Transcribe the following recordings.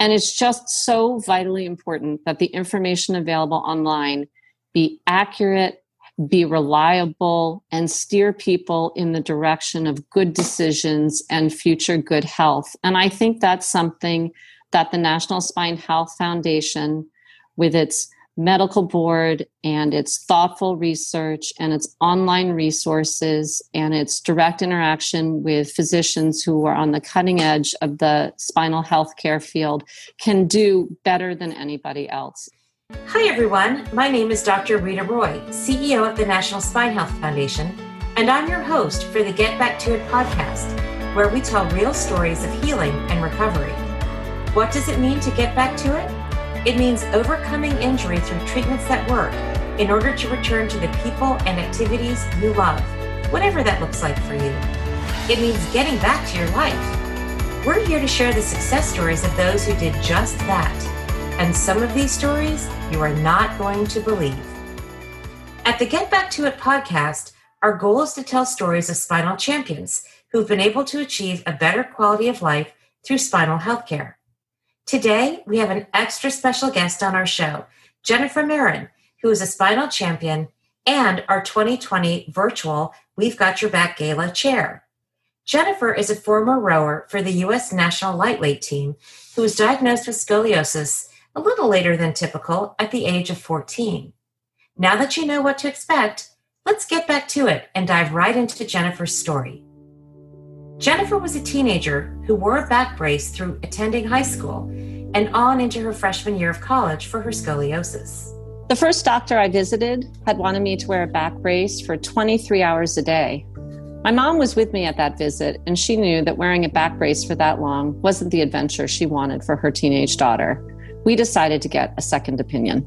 And it's just so vitally important that the information available online be accurate, be reliable, and steer people in the direction of good decisions and future good health. And I think that's something that the National Spine Health Foundation, with its medical board and its thoughtful research and its online resources and its direct interaction with physicians who are on the cutting edge of the spinal health care field can do better than anybody else. Hi, everyone. My name is Dr. Rita Roy, CEO of the National Spine Health Foundation, and I'm your host for the Get Back to It podcast, where we tell real stories of healing and recovery. What does it mean to get back to it? It means overcoming injury through treatments that work in order to return to the people and activities you love, whatever that looks like for you. It means getting back to your life. We're here to share the success stories of those who did just that. And some of these stories you are not going to believe. At the Get Back to It podcast, our goal is to tell stories of spinal champions who've been able to achieve a better quality of life through spinal healthcare. Today, we have an extra special guest on our show, Jennifer Marin, who is a spinal champion and our 2020 virtual We've Got Your Back Gala chair. Jennifer is a former rower for the U.S. national lightweight team who was diagnosed with scoliosis a little later than typical at the age of 14. Now that you know what to expect, let's get back to it and dive right into Jennifer's story. Jennifer was a teenager who wore a back brace through attending high school and on into her freshman year of college for her scoliosis. The first doctor I visited had wanted me to wear a back brace for 23 hours a day. My mom was with me at that visit, and she knew that wearing a back brace for that long wasn't the adventure she wanted for her teenage daughter. We decided to get a second opinion.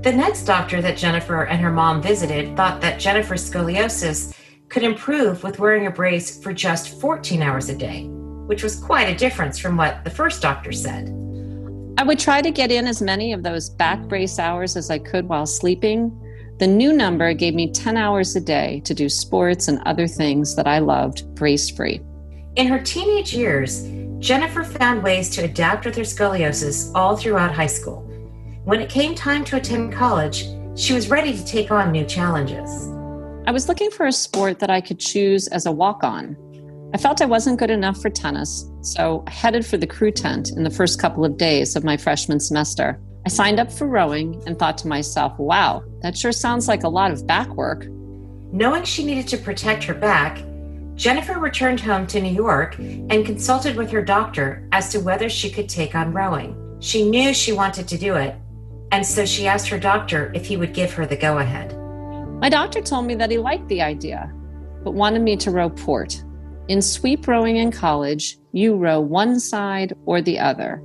The next doctor that Jennifer and her mom visited thought that Jennifer's scoliosis could improve with wearing a brace for just 14 hours a day, which was quite a difference from what the first doctor said. I would try to get in as many of those back brace hours as I could while sleeping. The new number gave me 10 hours a day to do sports and other things that I loved brace free. In her teenage years, Jennifer found ways to adapt with her scoliosis all throughout high school. When it came time to attend college, she was ready to take on new challenges. I was looking for a sport that I could choose as a walk on. I felt I wasn't good enough for tennis, so I headed for the crew tent in the first couple of days of my freshman semester. I signed up for rowing and thought to myself, wow, that sure sounds like a lot of back work. Knowing she needed to protect her back, Jennifer returned home to New York and consulted with her doctor as to whether she could take on rowing. She knew she wanted to do it, and so she asked her doctor if he would give her the go ahead. My doctor told me that he liked the idea, but wanted me to row port. In sweep rowing in college, you row one side or the other.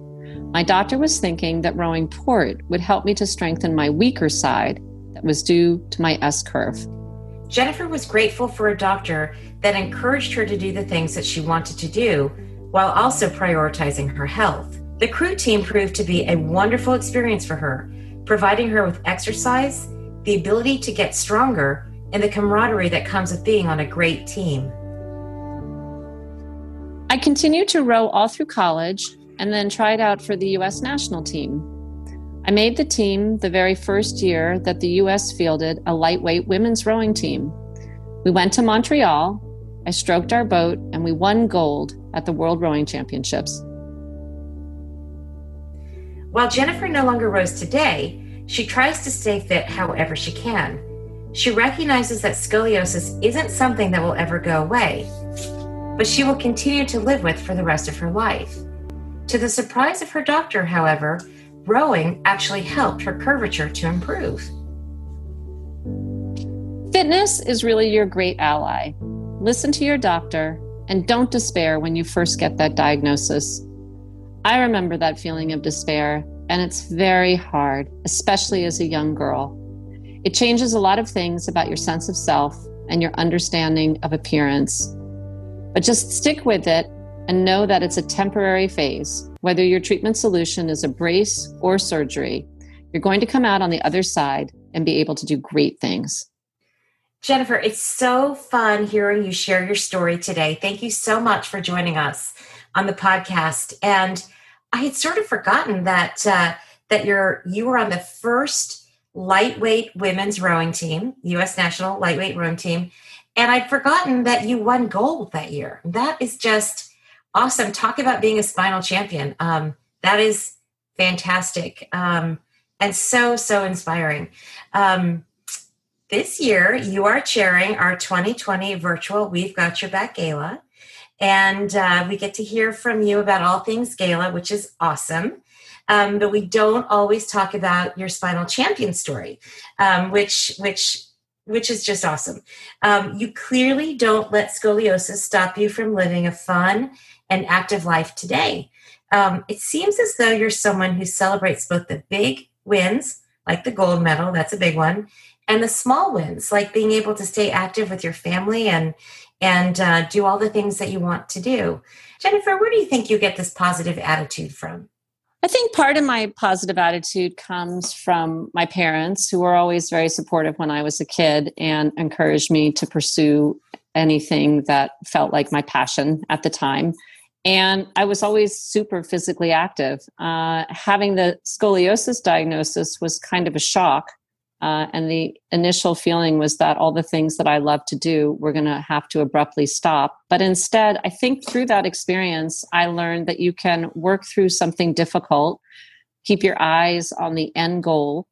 My doctor was thinking that rowing port would help me to strengthen my weaker side that was due to my S curve. Jennifer was grateful for a doctor that encouraged her to do the things that she wanted to do while also prioritizing her health. The crew team proved to be a wonderful experience for her, providing her with exercise the ability to get stronger, and the camaraderie that comes with being on a great team. I continued to row all through college and then tried out for the U.S. national team. I made the team the very first year that the U.S. fielded a lightweight women's rowing team. We went to Montreal, I stroked our boat, and we won gold at the World Rowing Championships. While Jennifer no longer rows today, she tries to stay fit however she can. She recognizes that scoliosis isn't something that will ever go away, but she will continue to live with for the rest of her life. To the surprise of her doctor, however, rowing actually helped her curvature to improve. Fitness is really your great ally. Listen to your doctor and don't despair when you first get that diagnosis. I remember that feeling of despair and it's very hard, especially as a young girl. It changes a lot of things about your sense of self and your understanding of appearance. But just stick with it and know that it's a temporary phase. Whether your treatment solution is a brace or surgery, you're going to come out on the other side and be able to do great things. Jennifer, it's so fun hearing you share your story today. Thank you so much for joining us on the podcast. And I had sort of forgotten that uh, that you're you were on the first lightweight women's rowing team, U.S. national lightweight rowing team, and I'd forgotten that you won gold that year. That is just awesome. Talk about being a spinal champion. Um, that is fantastic um, and so so inspiring. Um, this year, you are chairing our 2020 virtual We've Got Your Back Gala. And uh, we get to hear from you about all things gala, which is awesome. Um, but we don't always talk about your spinal champion story, um, which which which is just awesome. Um, you clearly don't let scoliosis stop you from living a fun and active life today. Um, it seems as though you're someone who celebrates both the big wins, like the gold medal, that's a big one, and the small wins, like being able to stay active with your family and and uh, do all the things that you want to do. Jennifer, where do you think you get this positive attitude from? I think part of my positive attitude comes from my parents, who were always very supportive when I was a kid and encouraged me to pursue anything that felt like my passion at the time. And I was always super physically active. Uh, having the scoliosis diagnosis was kind of a shock uh, and the initial feeling was that all the things that I love to do were going to have to abruptly stop. But instead, I think through that experience, I learned that you can work through something difficult, keep your eyes on the end goal,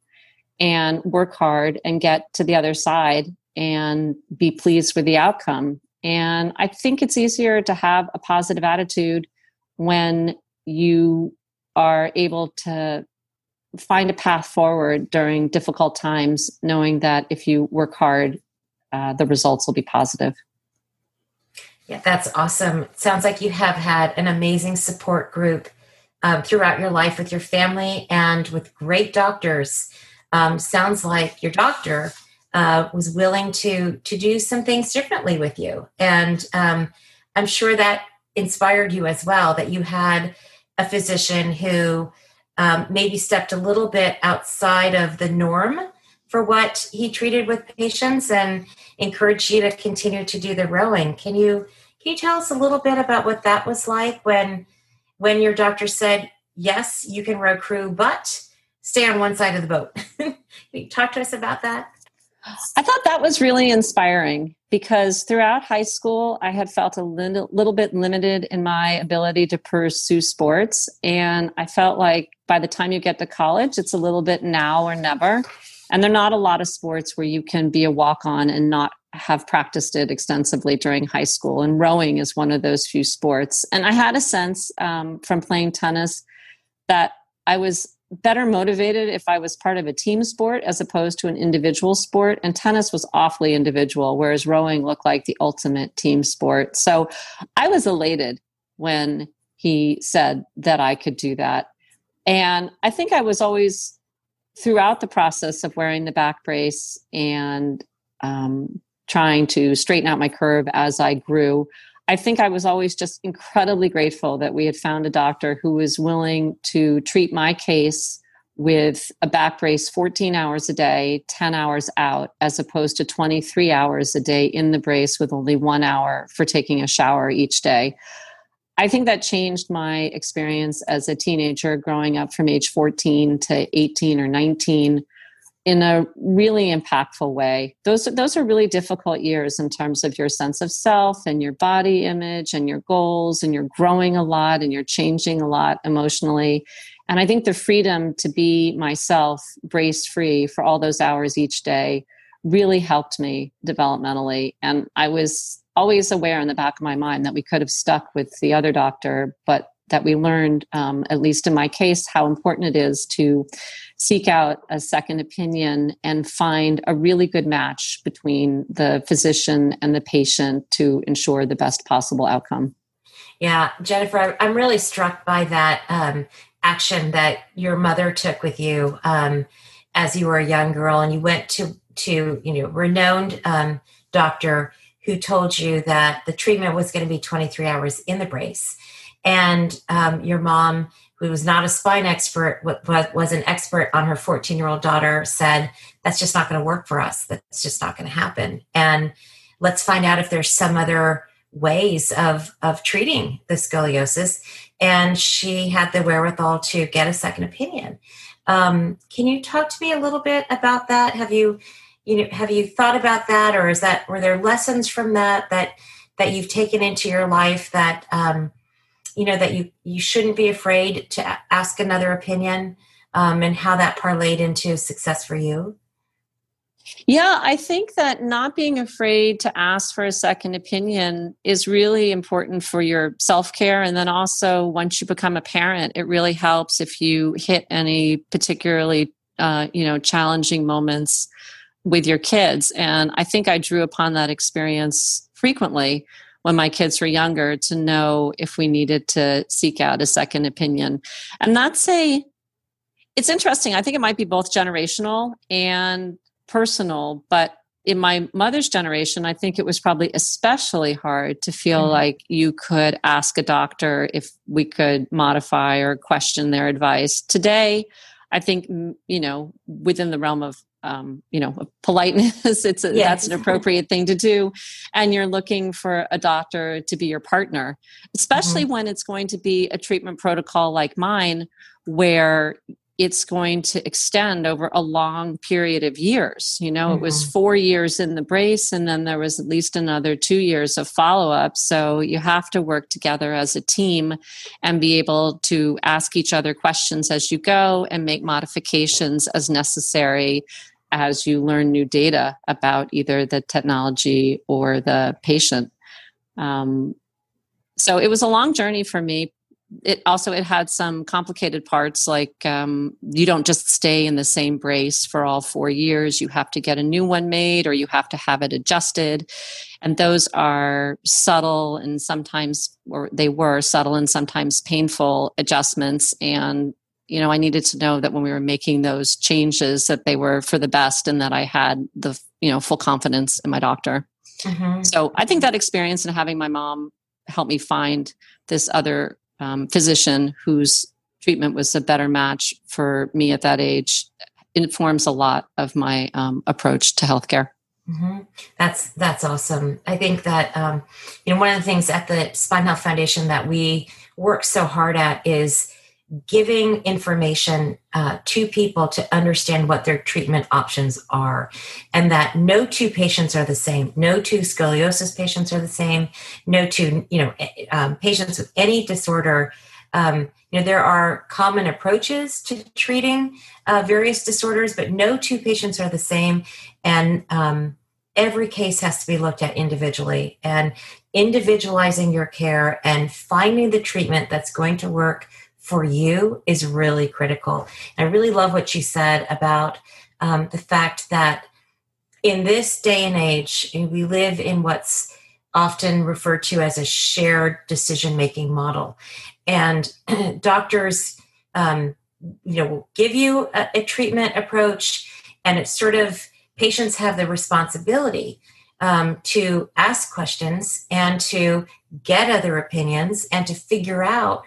and work hard and get to the other side and be pleased with the outcome. And I think it's easier to have a positive attitude when you are able to find a path forward during difficult times, knowing that if you work hard, uh, the results will be positive. Yeah, that's awesome. sounds like you have had an amazing support group um, throughout your life with your family and with great doctors. Um, sounds like your doctor uh, was willing to to do some things differently with you, and um, I'm sure that inspired you as well. That you had a physician who um, maybe stepped a little bit outside of the norm for what he treated with patients and encouraged you to continue to do the rowing. Can you can you tell us a little bit about what that was like when when your doctor said yes, you can row crew, but stay on one side of the boat? can you talk to us about that? I thought that was really inspiring because throughout high school, I had felt a little, bit limited in my ability to pursue sports. And I felt like by the time you get to college, it's a little bit now or never. And there are not a lot of sports where you can be a walk on and not have practiced it extensively during high school. And rowing is one of those few sports. And I had a sense um, from playing tennis that I was better motivated if I was part of a team sport as opposed to an individual sport. And tennis was awfully individual, whereas rowing looked like the ultimate team sport. So I was elated when he said that I could do that. And I think I was always throughout the process of wearing the back brace and um, trying to straighten out my curve as I grew. I think I was always just incredibly grateful that we had found a doctor who was willing to treat my case with a back brace 14 hours a day, 10 hours out, as opposed to 23 hours a day in the brace with only one hour for taking a shower each day. I think that changed my experience as a teenager growing up from age 14 to 18 or 19 in a really impactful way. Those those are really difficult years in terms of your sense of self and your body image and your goals and you're growing a lot and you're changing a lot emotionally. And I think the freedom to be myself, brace free for all those hours each day really helped me developmentally and I was always aware in the back of my mind that we could have stuck with the other doctor but that we learned, um, at least in my case, how important it is to seek out a second opinion and find a really good match between the physician and the patient to ensure the best possible outcome. Yeah, Jennifer, I'm really struck by that um, action that your mother took with you um, as you were a young girl, and you went to to you know renowned um, doctor who told you that the treatment was going to be 23 hours in the brace and um, your mom who was not a spine expert but was an expert on her 14 year old daughter said that's just not going to work for us. That's just not going to happen. And let's find out if there's some other ways of of treating the scoliosis. And she had the wherewithal to get a second opinion. Um, can you talk to me a little bit about that? Have you you know have you thought about that or is that were there lessons from that that that you've taken into your life that um, you know that you you shouldn't be afraid to ask another opinion um, and how that parlayed into success for you yeah, I think that not being afraid to ask for a second opinion is really important for your self care. And then also, once you become a parent, it really helps if you hit any particularly, uh, you know, challenging moments with your kids. And I think I drew upon that experience frequently when my kids were younger to know if we needed to seek out a second opinion. And that's a, it's interesting. I think it might be both generational and personal, but in my mother's generation, I think it was probably especially hard to feel mm-hmm. like you could ask a doctor if we could modify or question their advice. Today, I think you know within the realm of um, you know politeness, it's a, yes. that's an appropriate thing to do, and you're looking for a doctor to be your partner, especially mm-hmm. when it's going to be a treatment protocol like mine, where it's going to extend over a long period of years. You know, mm-hmm. it was mm-hmm. four years in the brace, and then there was at least another two years of follow up. So you have to work together as a team and be able to ask each other questions as you go and make modifications as necessary as you learn new data about either the technology or the patient. Um, so it was a long journey for me it also it had some complicated parts like um, you don't just stay in the same brace for all four years. You have to get a new one made or you have to have it adjusted. And those are subtle and sometimes or they were subtle and sometimes painful adjustments. And you know i needed to know that when we were making those changes that they were for the best and that i had the you know full confidence in my doctor. Mm-hmm. so i think that experience and having my mom help me find this other um, physician whose treatment was a better match for me at that age informs a lot of my um, approach to healthcare. Mm-hmm. That's that's awesome. I think that um, you know one of the things at the Spine Health Foundation that we work so hard at is giving information uh, to people to understand what their treatment options are and that no two patients are the same. No two scoliosis patients are the same. No two you know um, patients with any disorder um, you know there are common approaches to treating uh, various disorders but no two patients are the same. And um, every case has to be looked at individually and individualizing your care and finding the treatment that's going to work for you is really critical. And I really love what you said about um, the fact that in this day and age, we live in what's often referred to as a shared decision making model. And doctors, um, you know, will give you a, a, treatment approach, and it's sort of patients have the responsibility um, to ask questions and to get other opinions and to figure out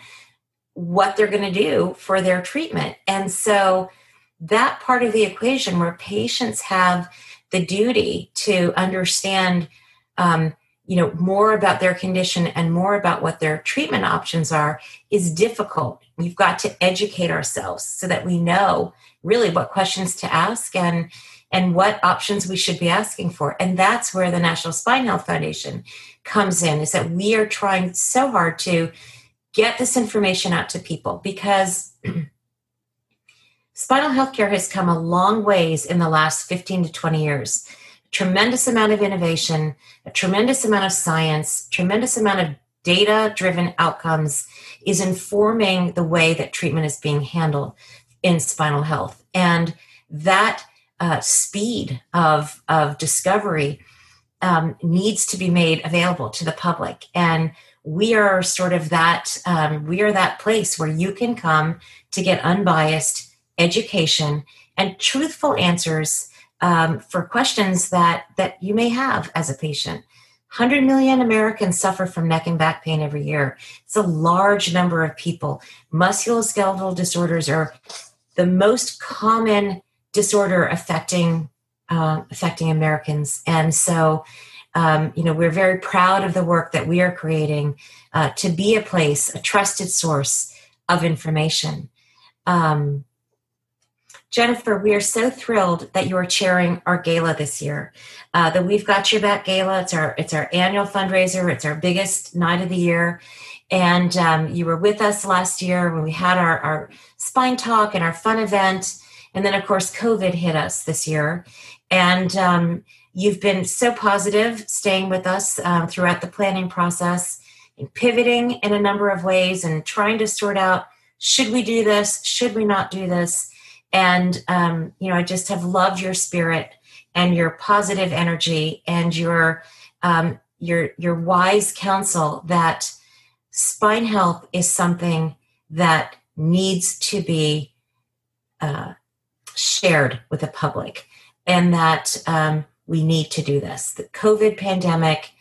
what they're going to do for their treatment. And so that part of the equation where patients have the duty to understand um, you know more about their condition and more about what their treatment options are is difficult we've got to educate ourselves so that we know really what questions to ask and and what options we should be asking for and that's where the national spine health foundation comes in is that we are trying so hard to get this information out to people because spinal healthcare has come a long ways in the last 15 to 20 years. Tremendous amount of innovation, a tremendous amount of science, tremendous amount of data driven outcomes is informing the way that treatment is being handled in spinal health. And that uh, speed of, of discovery um, needs to be made available to the public. And we are sort of that um, we are that place where you can come to get unbiased education and truthful answers um, for questions that that you may have as a patient. 100 million americans suffer from neck and back pain every year. It's a large number of people. Musculoskeletal disorders are the most common disorder affecting uh, affecting americans. And so Um, you know, we're very proud of the work that we are creating uh, to be a place, a trusted source of information. Um, Jennifer, we are so thrilled that you are chairing our gala this year. Uh, the We've Got Your Back Gala. It's our it's our annual fundraiser. It's our biggest night of the year, and um, you were with us last year when we had our, our spine talk and our fun event. And then, of course, COVID hit us this year, and um, you've been so positive, staying with us um, throughout the planning process, and pivoting in a number of ways, and trying to sort out should we do this, should we not do this? And um, you know i just have loved your spirit and your positive energy and your um, your your wise counsel that spine health is something that needs to be uh, shared with the public and that um, we need to do this. The covid pandemic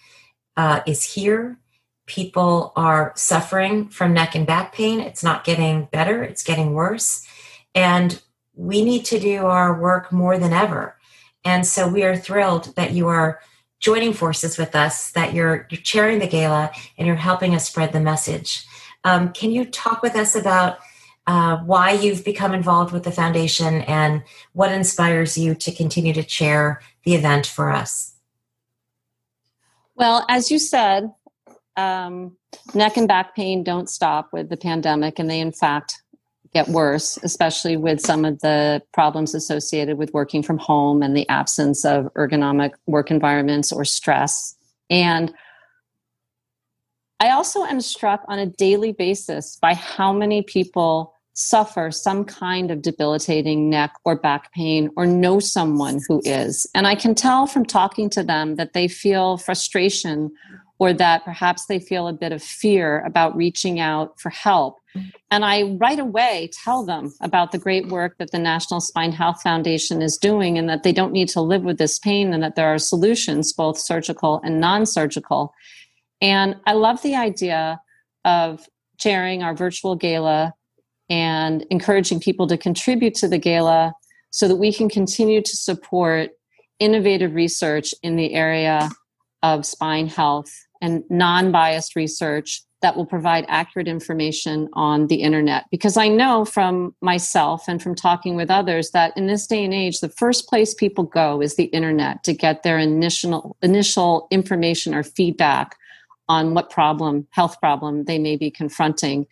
uh, is here. People are suffering from neck and back pain. It's not getting better. It's getting worse. And we need to do our work more than ever. And so we are thrilled that you are joining forces with us, that you're, you're chairing the gala and you're helping us spread the message. Um, can you talk with us about uh, why you've become involved with the foundation and what inspires you to continue to chair the event for us? Well, as you said, um, neck and back pain don't stop with the pandemic, and they, in fact, get worse, especially with some of the problems associated with working from home and the absence of ergonomic work environments or stress. And I also am struck on a daily basis by how many people suffer some kind of debilitating neck or back pain or know someone who is. And I can tell from talking to them that they feel frustration or that perhaps they feel a bit of fear about reaching out for help. And I right away tell them about the great work that the National Spine Health Foundation is doing and that they don't need to live with this pain and that there are solutions, both surgical and non surgical. And I love the idea of chairing our virtual gala and encouraging people to contribute to the gala so that we can continue to support innovative research in the area of spine health and non biased research that will provide accurate information on the internet. Because I know from myself and from talking with others that in this day and age, the first place people go is the internet to get their initial, initial information or feedback on what problem, health problem they may be confronting.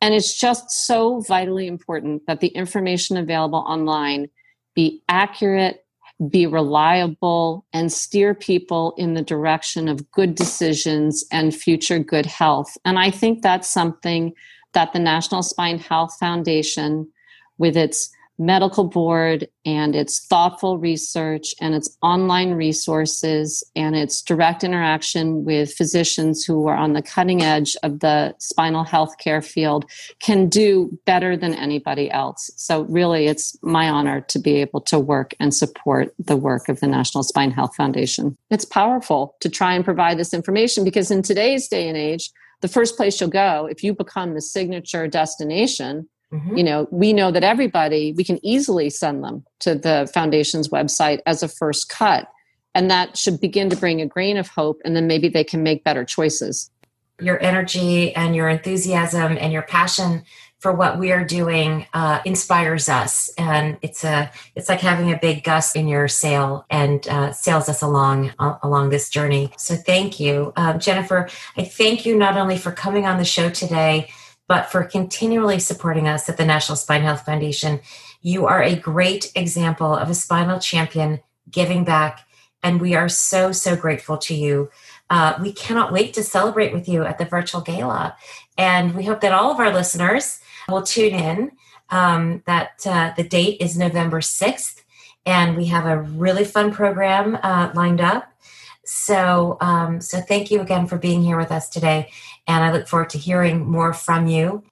And it's just so vitally important that the information available online be accurate be reliable and steer people in the direction of good decisions and future good health. And I think that's something that the National Spine Health Foundation, with its medical board and its thoughtful research and its online resources and its direct interaction with physicians who are on the cutting edge of the spinal health care field can do better than anybody else. So, really, it's my honor to be able to work and support the work of the National Spine Health Foundation. It's powerful to try and provide this information because in today's day and age, the first place you'll go if you become the signature destination Mm-hmm. You know, we know that everybody, we can easily send them to the foundation's website as a first cut. And that should begin to bring a grain of hope, and then maybe they can make better choices. Your energy and your enthusiasm and your passion for what we are doing uh, inspires us, and it's a it's like having a big gust in your sail and uh, sails us along uh, along this journey. So thank you, um, Jennifer. I thank you not only for coming on the show today, but for continually supporting us at the National Spine Health Foundation. You are a great example of a spinal champion giving back, and we are so, so grateful to you. Uh, we cannot wait to celebrate with you at the virtual gala. And we hope that all of our listeners will tune in. Um, that uh, the date is November 6th, and we have a really fun program uh, lined up. So, um, so thank you again for being here with us today and I look forward to hearing more from you.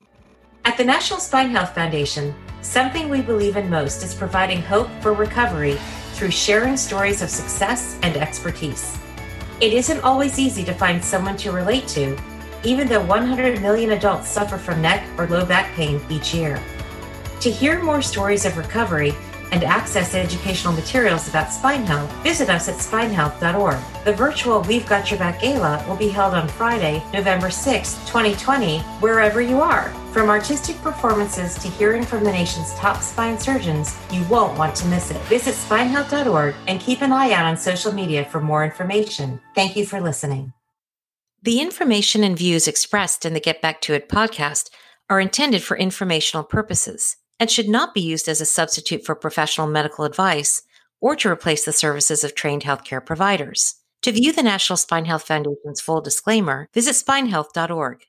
At the National Spine Health Foundation, something we believe in most is providing hope for recovery through sharing stories of success and expertise. It isn't always easy to find someone to relate to, even though 100 million adults suffer from neck or low back pain each year. To hear more stories of recovery, and access educational materials about spine health, visit us at spinehealth.org. The virtual We've Got Your Back Gala will be held on Friday, November 6, 2020, wherever you are. From artistic performances to hearing from the nation's top spine surgeons, you won't want to miss it. Visit spinehealth.org and keep an eye out on social media for more information. Thank you for listening. The information and views expressed in the Get Back to It podcast are intended for informational purposes and should not be used as a substitute for professional medical advice or to replace the services of trained healthcare providers. To view the National Spine Health Foundation's full disclaimer, visit spinehealth.org.